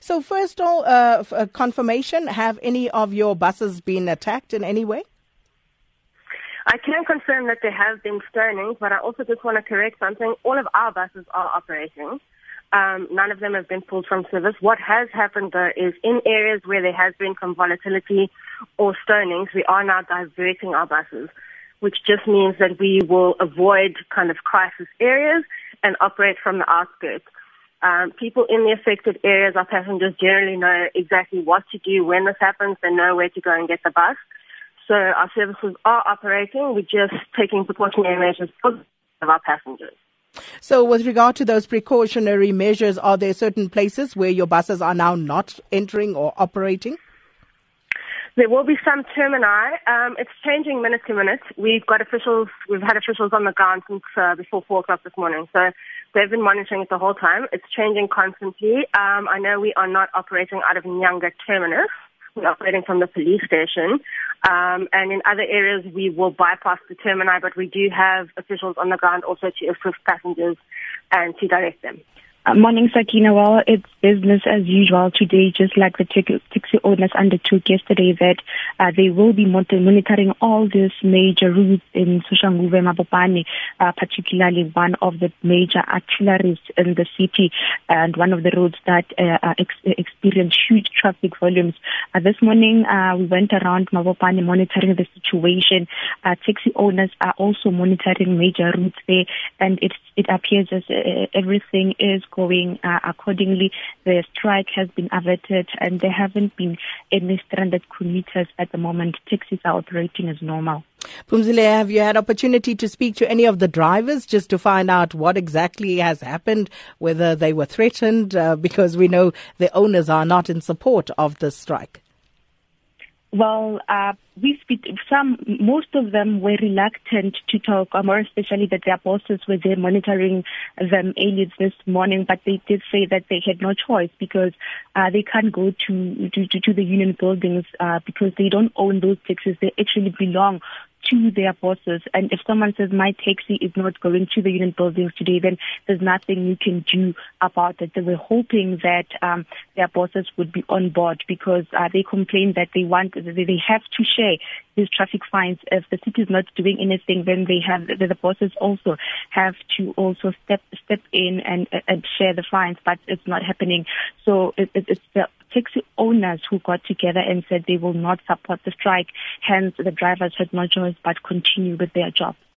So, first of all, uh, uh, confirmation have any of your buses been attacked in any way? I can confirm that there have been stonings, but I also just want to correct something. All of our buses are operating. Um, none of them have been pulled from service. What has happened though is in areas where there has been some volatility or stonings, we are now diverting our buses, which just means that we will avoid kind of crisis areas and operate from the outskirts. Um, people in the affected areas, our passengers generally know exactly what to do when this happens. They know where to go and get the bus. So our services are operating. We're just taking precautionary measures for our passengers. So, with regard to those precautionary measures, are there certain places where your buses are now not entering or operating? There will be some termini. Um, it's changing minute to minute. We've got officials. We've had officials on the ground since uh, before four o'clock this morning. So they've been monitoring it the whole time. It's changing constantly. Um, I know we are not operating out of Nyanga terminus. We're operating from the police station. Um, and in other areas, we will bypass the termini, but we do have officials on the ground also to assist passengers and to direct them. Uh, morning, Sakina. Well, it's business as usual today, just like the taxi owners undertook yesterday that uh, they will be monitoring all these major routes in Soshanguve and uh, particularly one of the major arteries in the city and one of the roads that uh, uh ex- experience huge traffic volumes. Uh, this morning, we went around Mabopane monitoring the situation. taxi owners are also monitoring major routes there, and it, it appears as everything is going uh, accordingly. The strike has been averted and there haven't been any stranded commuters at the moment. Taxis are operating as normal. Phumzile, have you had opportunity to speak to any of the drivers just to find out what exactly has happened, whether they were threatened, uh, because we know the owners are not in support of the strike? Well, uh, we speak, some, most of them were reluctant to talk, or more especially that their bosses were there monitoring them aliens this morning, but they did say that they had no choice because uh, they can't go to, to, to the union buildings uh, because they don't own those taxis. They actually belong to their bosses. And if someone says my taxi is not going to the union buildings today, then there's nothing you can do about it. They were hoping that um, their bosses would be on board because uh, they complain that they want they have to share these traffic fines. If the city is not doing anything, then they have the, bosses also have to also step step in and and share the fines. But it's not happening. So it, it, it's the taxi owners who got together and said they will not support the strike. Hence, the drivers had no choice but continue with their job.